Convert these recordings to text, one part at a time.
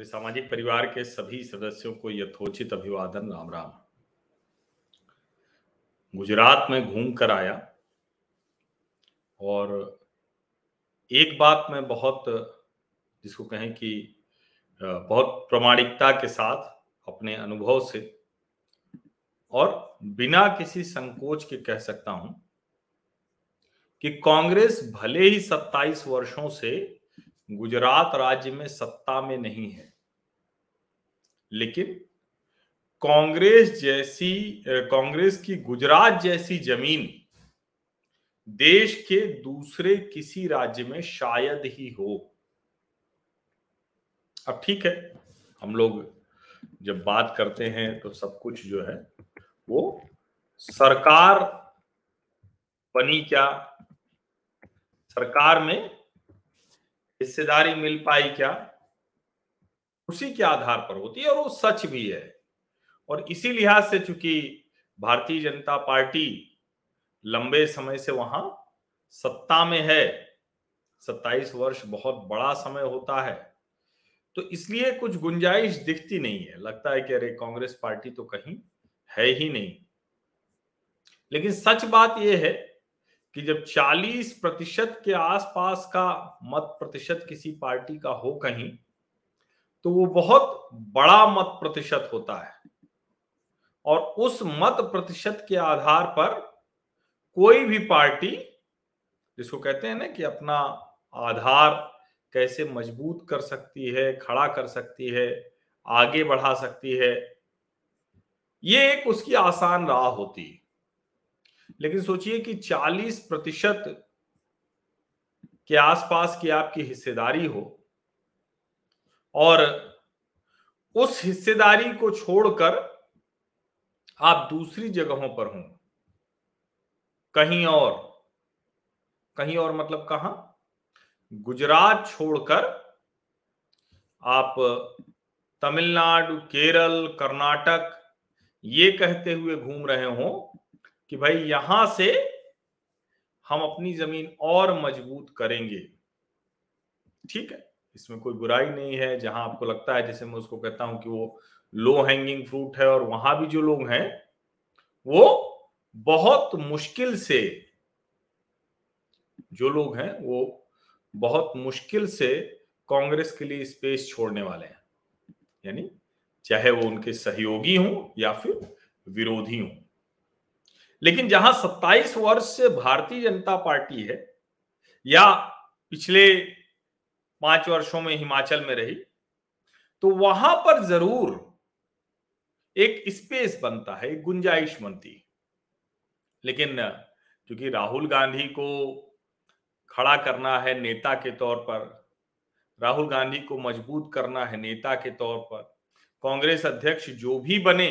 मेरे सामाजिक परिवार के सभी सदस्यों को यथोचित अभिवादन राम राम गुजरात में घूम कर आया और एक बात मैं बहुत, जिसको कहें कि बहुत प्रमाणिकता के साथ अपने अनुभव से और बिना किसी संकोच के कह सकता हूँ कि कांग्रेस भले ही 27 वर्षों से गुजरात राज्य में सत्ता में नहीं है लेकिन कांग्रेस जैसी कांग्रेस की गुजरात जैसी ज़मीन देश के दूसरे किसी राज्य में शायद ही हो। अब ठीक है, हम लोग जब बात करते हैं तो सब कुछ जो है वो सरकार बनी क्या? सरकार में हिस्सेदारी मिल पाई क्या? उसी के आधार पर होती है और वो सच भी है। और इसी लिहाज से चूँकि भारतीय जनता पार्टी लंबे समय से वहाँ सत्ता में है, सत्ताईस वर्ष बहुत बड़ा समय होता है तो इसलिए कुछ गुंजाइश दिखती नहीं है। लगता है कि अरे, कांग्रेस पार्टी तो कहीं है ही नहीं। लेकिन सच बात यह है कि जब 40 प्रतिशत के आसपास का मत प्रतिशत किसी पार्टी का हो कहीं तो वो बहुत बड़ा मत प्रतिशत होता है। और उस मत प्रतिशत के आधार पर कोई भी पार्टी, जिसको कहते हैं ना कि अपना आधार कैसे मज़बूत कर सकती है, खड़ा कर सकती है, आगे बढ़ा सकती है, ये एक उसकी आसान राह होती है। लेकिन सोचिए कि 40 प्रतिशत के आसपास की आपकी हिस्सेदारी हो और उस हिस्सेदारी को छोड़कर आप दूसरी जगहों पर हों। कहीं और। कहीं और मतलब कहा? गुजरात छोड़कर आप तमिलनाडु, केरल, कर्नाटक, ये कहते हुए घूम रहे हो कि भाई यहाँ से हम अपनी ज़मीन और मज़बूत करेंगे। ठीक है? इसमें कोई बुराई नहीं है, जहाँ आपको लगता है, जैसे मैं उसको कहता हूँ कि वो लो हैंगिंग फ्रूट है और वहाँ भी जो लोग हैं, वो बहुत मुश्किल से, जो लोग हैं, वो बहुत मुश्किल से कांग्रेस के लिए स्पेस छोड़ने वाले हैं। यानी चाहे वो उनके सहयोगी हों या फिर विरोधी हों। लेकिन जहाँ 27 वर्ष से भारतीय जनता पार्टी है, या पिछले पाँच वर्षों में हिमाचल में रही तो वहाँ पर ज़रूर एक स्पेस बनता है, एक गुंजाइश बनती लेकिन क्योंकि राहुल गांधी को खड़ा करना है नेता के तौर पर, राहुल गांधी को मज़बूत करना है नेता के तौर पर, कांग्रेस अध्यक्ष जो भी बने,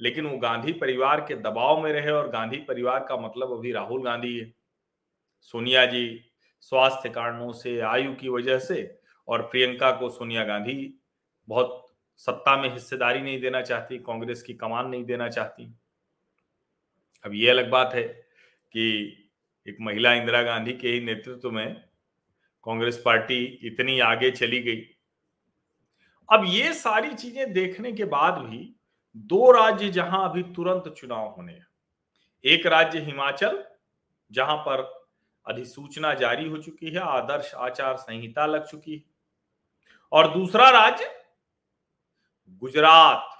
लेकिन वो गांधी परिवार के दबाव में रहे और गांधी परिवार का मतलब अभी राहुल गांधी है। सोनिया जी स्वास्थ्य कारणों से, आयु की वजह से और प्रियंका को सोनिया गांधी बहुत सत्ता में हिस्सेदारी नहीं देना चाहती, कांग्रेस की कमान नहीं देना चाहती। अब ये अलग बात है कि एक महिला इंदिरा गांधी के ही नेतृत्व में कांग्रेस पार्टी इतनी आगे चली गई। अब ये सारी चीज़ें देखने के बाद भी दो राज्य जहाँ अभी तुरंत चुनाव होने हैं। एक राज्य हिमाचल, जहाँ पर अधिसूचना जारी हो चुकी है, आदर्श आचार संहिता लग चुकी है। और दूसरा राज्य, गुजरात,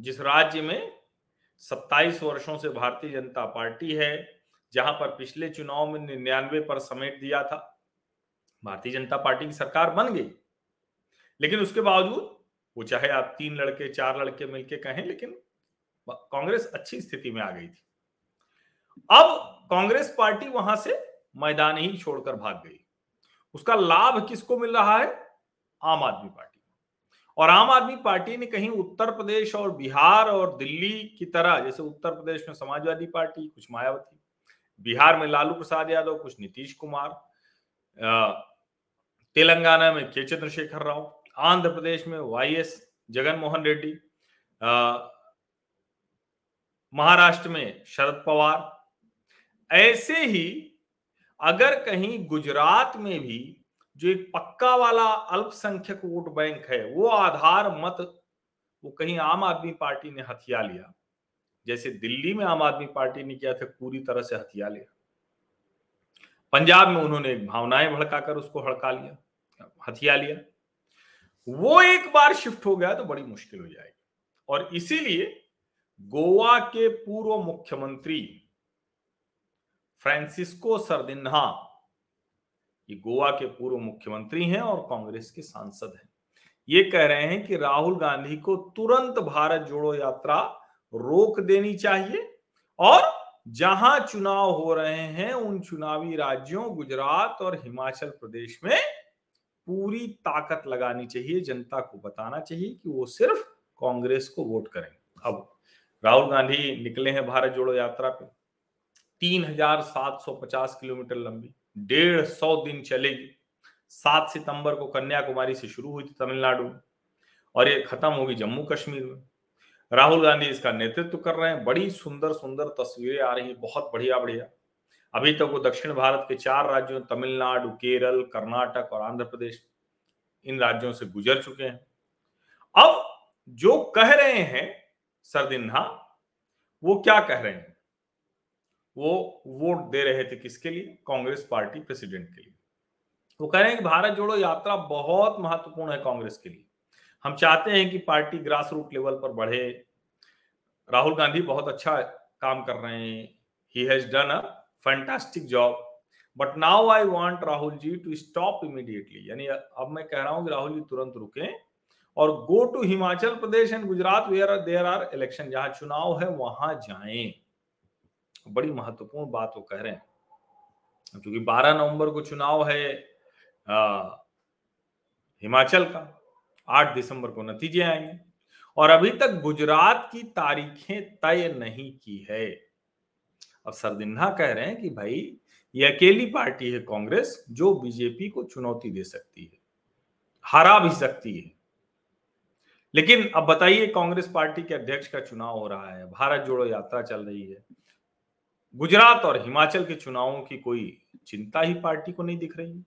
जिस राज्य में 27 वर्षों से भारतीय जनता पार्टी है, जहाँ पर पिछले चुनाव में निन्यानवे पर समेट दिया था, भारतीय जनता पार्टी की सरकार बन गई। लेकिन उसके बावजूद, वो चाहे आप तीन लड़के, चार लड़के मिलके कहें, लेकिन कांग्रेस अच्छी स्थिति में आ गई थी। अब कांग्रेस पार्टी वहाँ से मैदान ही छोड़कर भाग गई। उसका लाभ किसको मिल रहा है? आम आदमी पार्टी। और आम आदमी पार्टी ने कहीं उत्तर प्रदेश और बिहार और दिल्ली की तरह, जैसे उत्तर प्रदेश में समाजवादी पार्टी, कुछ मायावती, बिहार में लालू प्रसाद यादव, कुछ नीतीश कुमार तेलंगाना में के चंद्रशेखर राव, आंध्र प्रदेश में वाई एस जगनमोहन रेड्डी महाराष्ट्र में शरद पवार ऐसे ही अगर कहीं गुजरात में भी जो एक पक्का वाला अल्पसंख्यक वोट बैंक है, वो आधार मत, वो कहीं आम आदमी पार्टी ने हथिया लिया। जैसे दिल्ली में आम आदमी पार्टी ने किया था, पूरी तरह से हथिया लिया। पंजाब में उन्होंने एक भावनाएँ भड़काकर उसको हड़का लिया हथिया लिया। वो एक बार शिफ्ट हो गया तो बड़ी मुश्किल हो जाएगी। और इसीलिए गोवा के पूर्व मुख्यमंत्री फ्रांसिस्को सरदिन्हा। ये गोवा के पूर्व मुख्यमंत्री हैं और कांग्रेस के सांसद हैं। ये कह रहे हैं कि राहुल गांधी को तुरंत भारत जोड़ो यात्रा रोक देनी चाहिए और जहाँ चुनाव हो रहे हैं, उन चुनावी राज्यों, गुजरात और हिमाचल प्रदेश में पूरी ताकत लगानी चाहिए, जनता को बताना चाहिए कि वो सिर्फ़ कांग्रेस को वोट करें। अब राहुल गांधी निकले हैं भारत जोड़ो यात्रा पे। तीन हज़ार सात सौ पचास किलोमीटर लंबी, डेढ़ सौ दिन चलेगी। सात सितंबर को कन्याकुमारी से शुरू हुई थी तमिलनाडु में और ये खत्म होगी जम्मू कश्मीर में। राहुल गांधी इसका नेतृत्व कर रहे हैं। बड़ी सुंदर सुंदर तस्वीरें आ रही बहुत बढ़िया बढ़िया अभी तक वो दक्षिण भारत के चार राज्यों, तमिलनाडु, केरल, कर्नाटक और आंध्र प्रदेश, इन राज्यों से गुजर चुके हैं। अब जो कह रहे हैं, सरदिन्हा, वो क्या कह रहे हैं? वो वोट दे रहे थे किसके लिए? कांग्रेस पार्टी प्रेसिडेंट के लिए। वो कह रहे हैं कि भारत जोड़ो यात्रा बहुत महत्वपूर्ण है कांग्रेस के लिए। हम चाहते हैं कि पार्टी ग्रास रूट लेवल पर बढ़े। राहुल गांधी बहुत अच्छा काम कर रहे हैं। He has done a fantastic job but now I want Rahul ji to stop immediately यानी अब मैं कह रहा हूँ कि राहुल जी तुरंत रुके और go to Himachal Pradesh and Gujarat where there are election जहाँ चुनाव है, वहाँ जाएँ। बड़ी महत्वपूर्ण बात वो कह रहे हैं। क्योंकि 12 नवंबर को चुनाव है आ, हिमाचल का 8 दिसंबर को नतीजे आएँगे। और अभी तक गुजरात की तारीखें तय नहीं की है। अब सरदिन्हा कह रहे हैं कि भाई ये अकेली पार्टी है कांग्रेस जो बीजेपी को चुनौती दे सकती है हरा भी सकती है। लेकिन अब बताइए कांग्रेस पार्टी के अध्यक्ष का चुनाव हो रहा है भारत जोड़ो यात्रा चल रही है। गुजरात और हिमाचल के चुनावों की कोई चिंता ही पार्टी को नहीं दिख रही?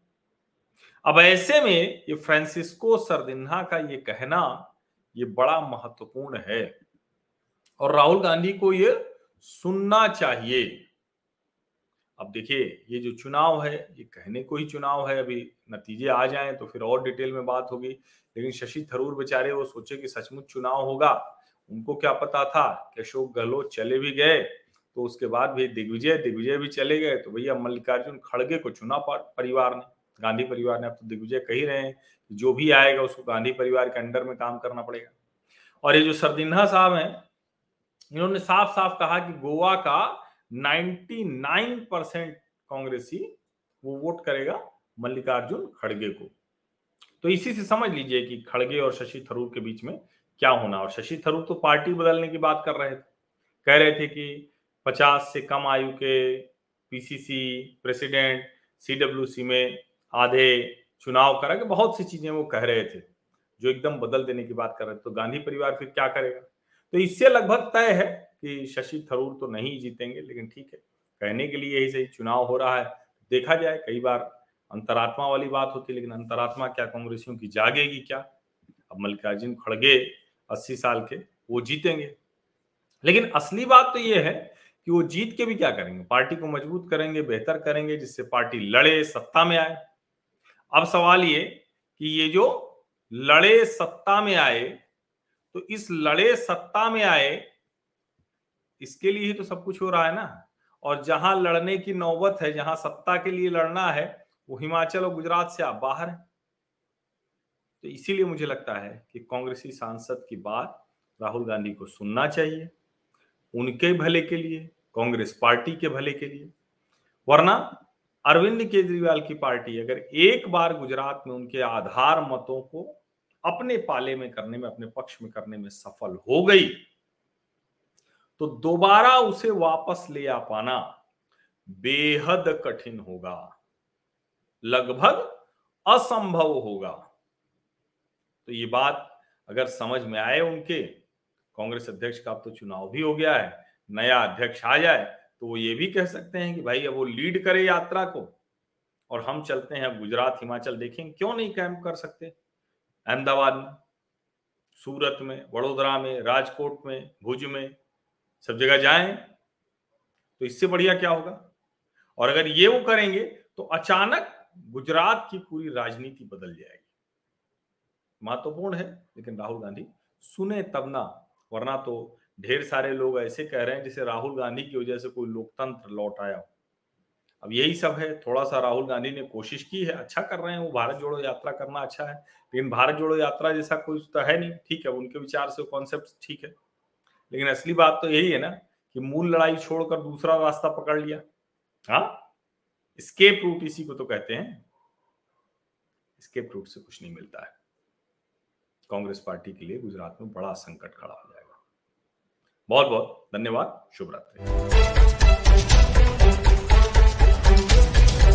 अब ऐसे में ये फ्रांसिस्को सरदिन्हा का ये कहना, ये बड़ा महत्वपूर्ण है। और राहुल गांधी को ये सुनना चाहिए। अब देखिए, ये जो चुनाव है, ये कहने को ही चुनाव है। अभी नतीजे आ जाएँ तो फिर और डिटेल में बात होगी। लेकिन शशि थरूर बेचारे, वो सोचे कि सचमुच चुनाव होगा। उनको क्या पता था? कि अशोक गहलोत चले भी गए। तो उसके बाद भी दिग्विजय दिग्विजय भी चले गए तो भैया मल्लिकार्जुन खड़गे को चुना परिवार ने। गांधी परिवार ने, अब तो दिग्विजय कह रहे हैं कि जो भी आएगा उसको गांधी परिवार के अंडर में काम करना पड़ेगा। और ये जो सरदिन्हा साहब हैं, इन्होंने साफ़ साफ़ कहा कि गोवा का 99 परसेंट कांग्रेसी वो वोट करेगा मल्लिकार्जुन खड़गे को। तो इसी से समझ लीजिए कि खड़गे और शशि थरूर के बीच में क्या होना, और शशि थरूर तो पार्टी बदलने की बात कर रहे थे। कह रहे थे कि पचास से कम आयु के पीसीसी प्रेसिडेंट सीडब्ल्यूसी में आधे चुनाव करा के बहुत सी चीज़ें वो कह रहे थे, जो एकदम बदल देने की बात कर रहे थे। तो गांधी परिवार फिर क्या करेगा? तो इससे लगभग तय है कि शशि थरूर तो नहीं जीतेंगे, लेकिन ठीक है, कहने के लिए यही सही चुनाव हो रहा है। देखा जाए, कई बार अंतरात्मा वाली बात होती है, लेकिन अंतरात्मा क्या, कांग्रेसियों की जागेगी क्या? अब मल्लिकार्जुन खड़गे अस्सी साल के, वो जीतेंगे। लेकिन असली बात तो ये है कि वो जीत के भी क्या करेंगे? पार्टी को मज़बूत करेंगे, बेहतर करेंगे, जिससे पार्टी लड़े, सत्ता में आए। अब सवाल ये कि ये जो लड़े, सत्ता में आए तो इस लड़े, सत्ता में आए, इसके लिए ही तो सब कुछ हो रहा है ना? और जहाँ लड़ने की नौबत है, जहाँ सत्ता के लिए लड़ना है, वो हिमाचल और गुजरात से आप बाहर है। तो इसीलिए मुझे लगता है कि कांग्रेसी सांसद की बात राहुल गांधी को सुनना चाहिए, उनके भले के लिए कांग्रेस पार्टी के भले के लिए। वरना अरविंद केजरीवाल की पार्टी अगर एक बार गुजरात में उनके आधार मतों को अपने पाले में करने में, अपने पक्ष में करने में सफल हो गई तो दोबारा उसे वापस ले आ पाना बेहद कठिन होगा। लगभग असंभव होगा। तो ये बात अगर समझ में आए उनके, कांग्रेस अध्यक्ष का अब तो चुनाव भी हो गया है। नया अध्यक्ष आ जाए तो वो ये भी कह सकते हैं कि भाई अब वो लीड करे यात्रा को और हम चलते हैं गुजरात, हिमाचल देखें, क्यों नहीं कैंप कर सकते? अहमदाबाद में, सूरत में, वडोदरा में, राजकोट में, भुज में, सब जगह जाएँ तो इससे बढ़िया क्या होगा? और अगर ये वो करेंगे तो अचानक गुजरात की पूरी राजनीति बदल जाएगी। महत्वपूर्ण है, लेकिन राहुल गांधी, सुने तब ना, वरना तो ढेर सारे लोग ऐसे कह रहे हैं जिसे राहुल गांधी की वजह से कोई लोकतंत्र लौट आया। अब यही सब है थोड़ा सा राहुल गांधी ने कोशिश की है अच्छा कर रहे हैं वो, भारत जोड़ो यात्रा करना अच्छा है, लेकिन भारत जोड़ो यात्रा जैसा कोई तो है नहीं, ठीक है, उनके विचार से कॉन्सेप्ट ठीक है। लेकिन असली बात तो यही है ना कि मूल लड़ाई छोड़कर दूसरा रास्ता पकड़ लिया। हाँ? स्केप रूट इसी को तो कहते हैं। स्केप रूट से कुछ नहीं मिलता है। कांग्रेस पार्टी के लिए गुजरात में बड़ा संकट खड़ा हो जाएगा बहुत बहुत धन्यवाद। शुभ रात्रि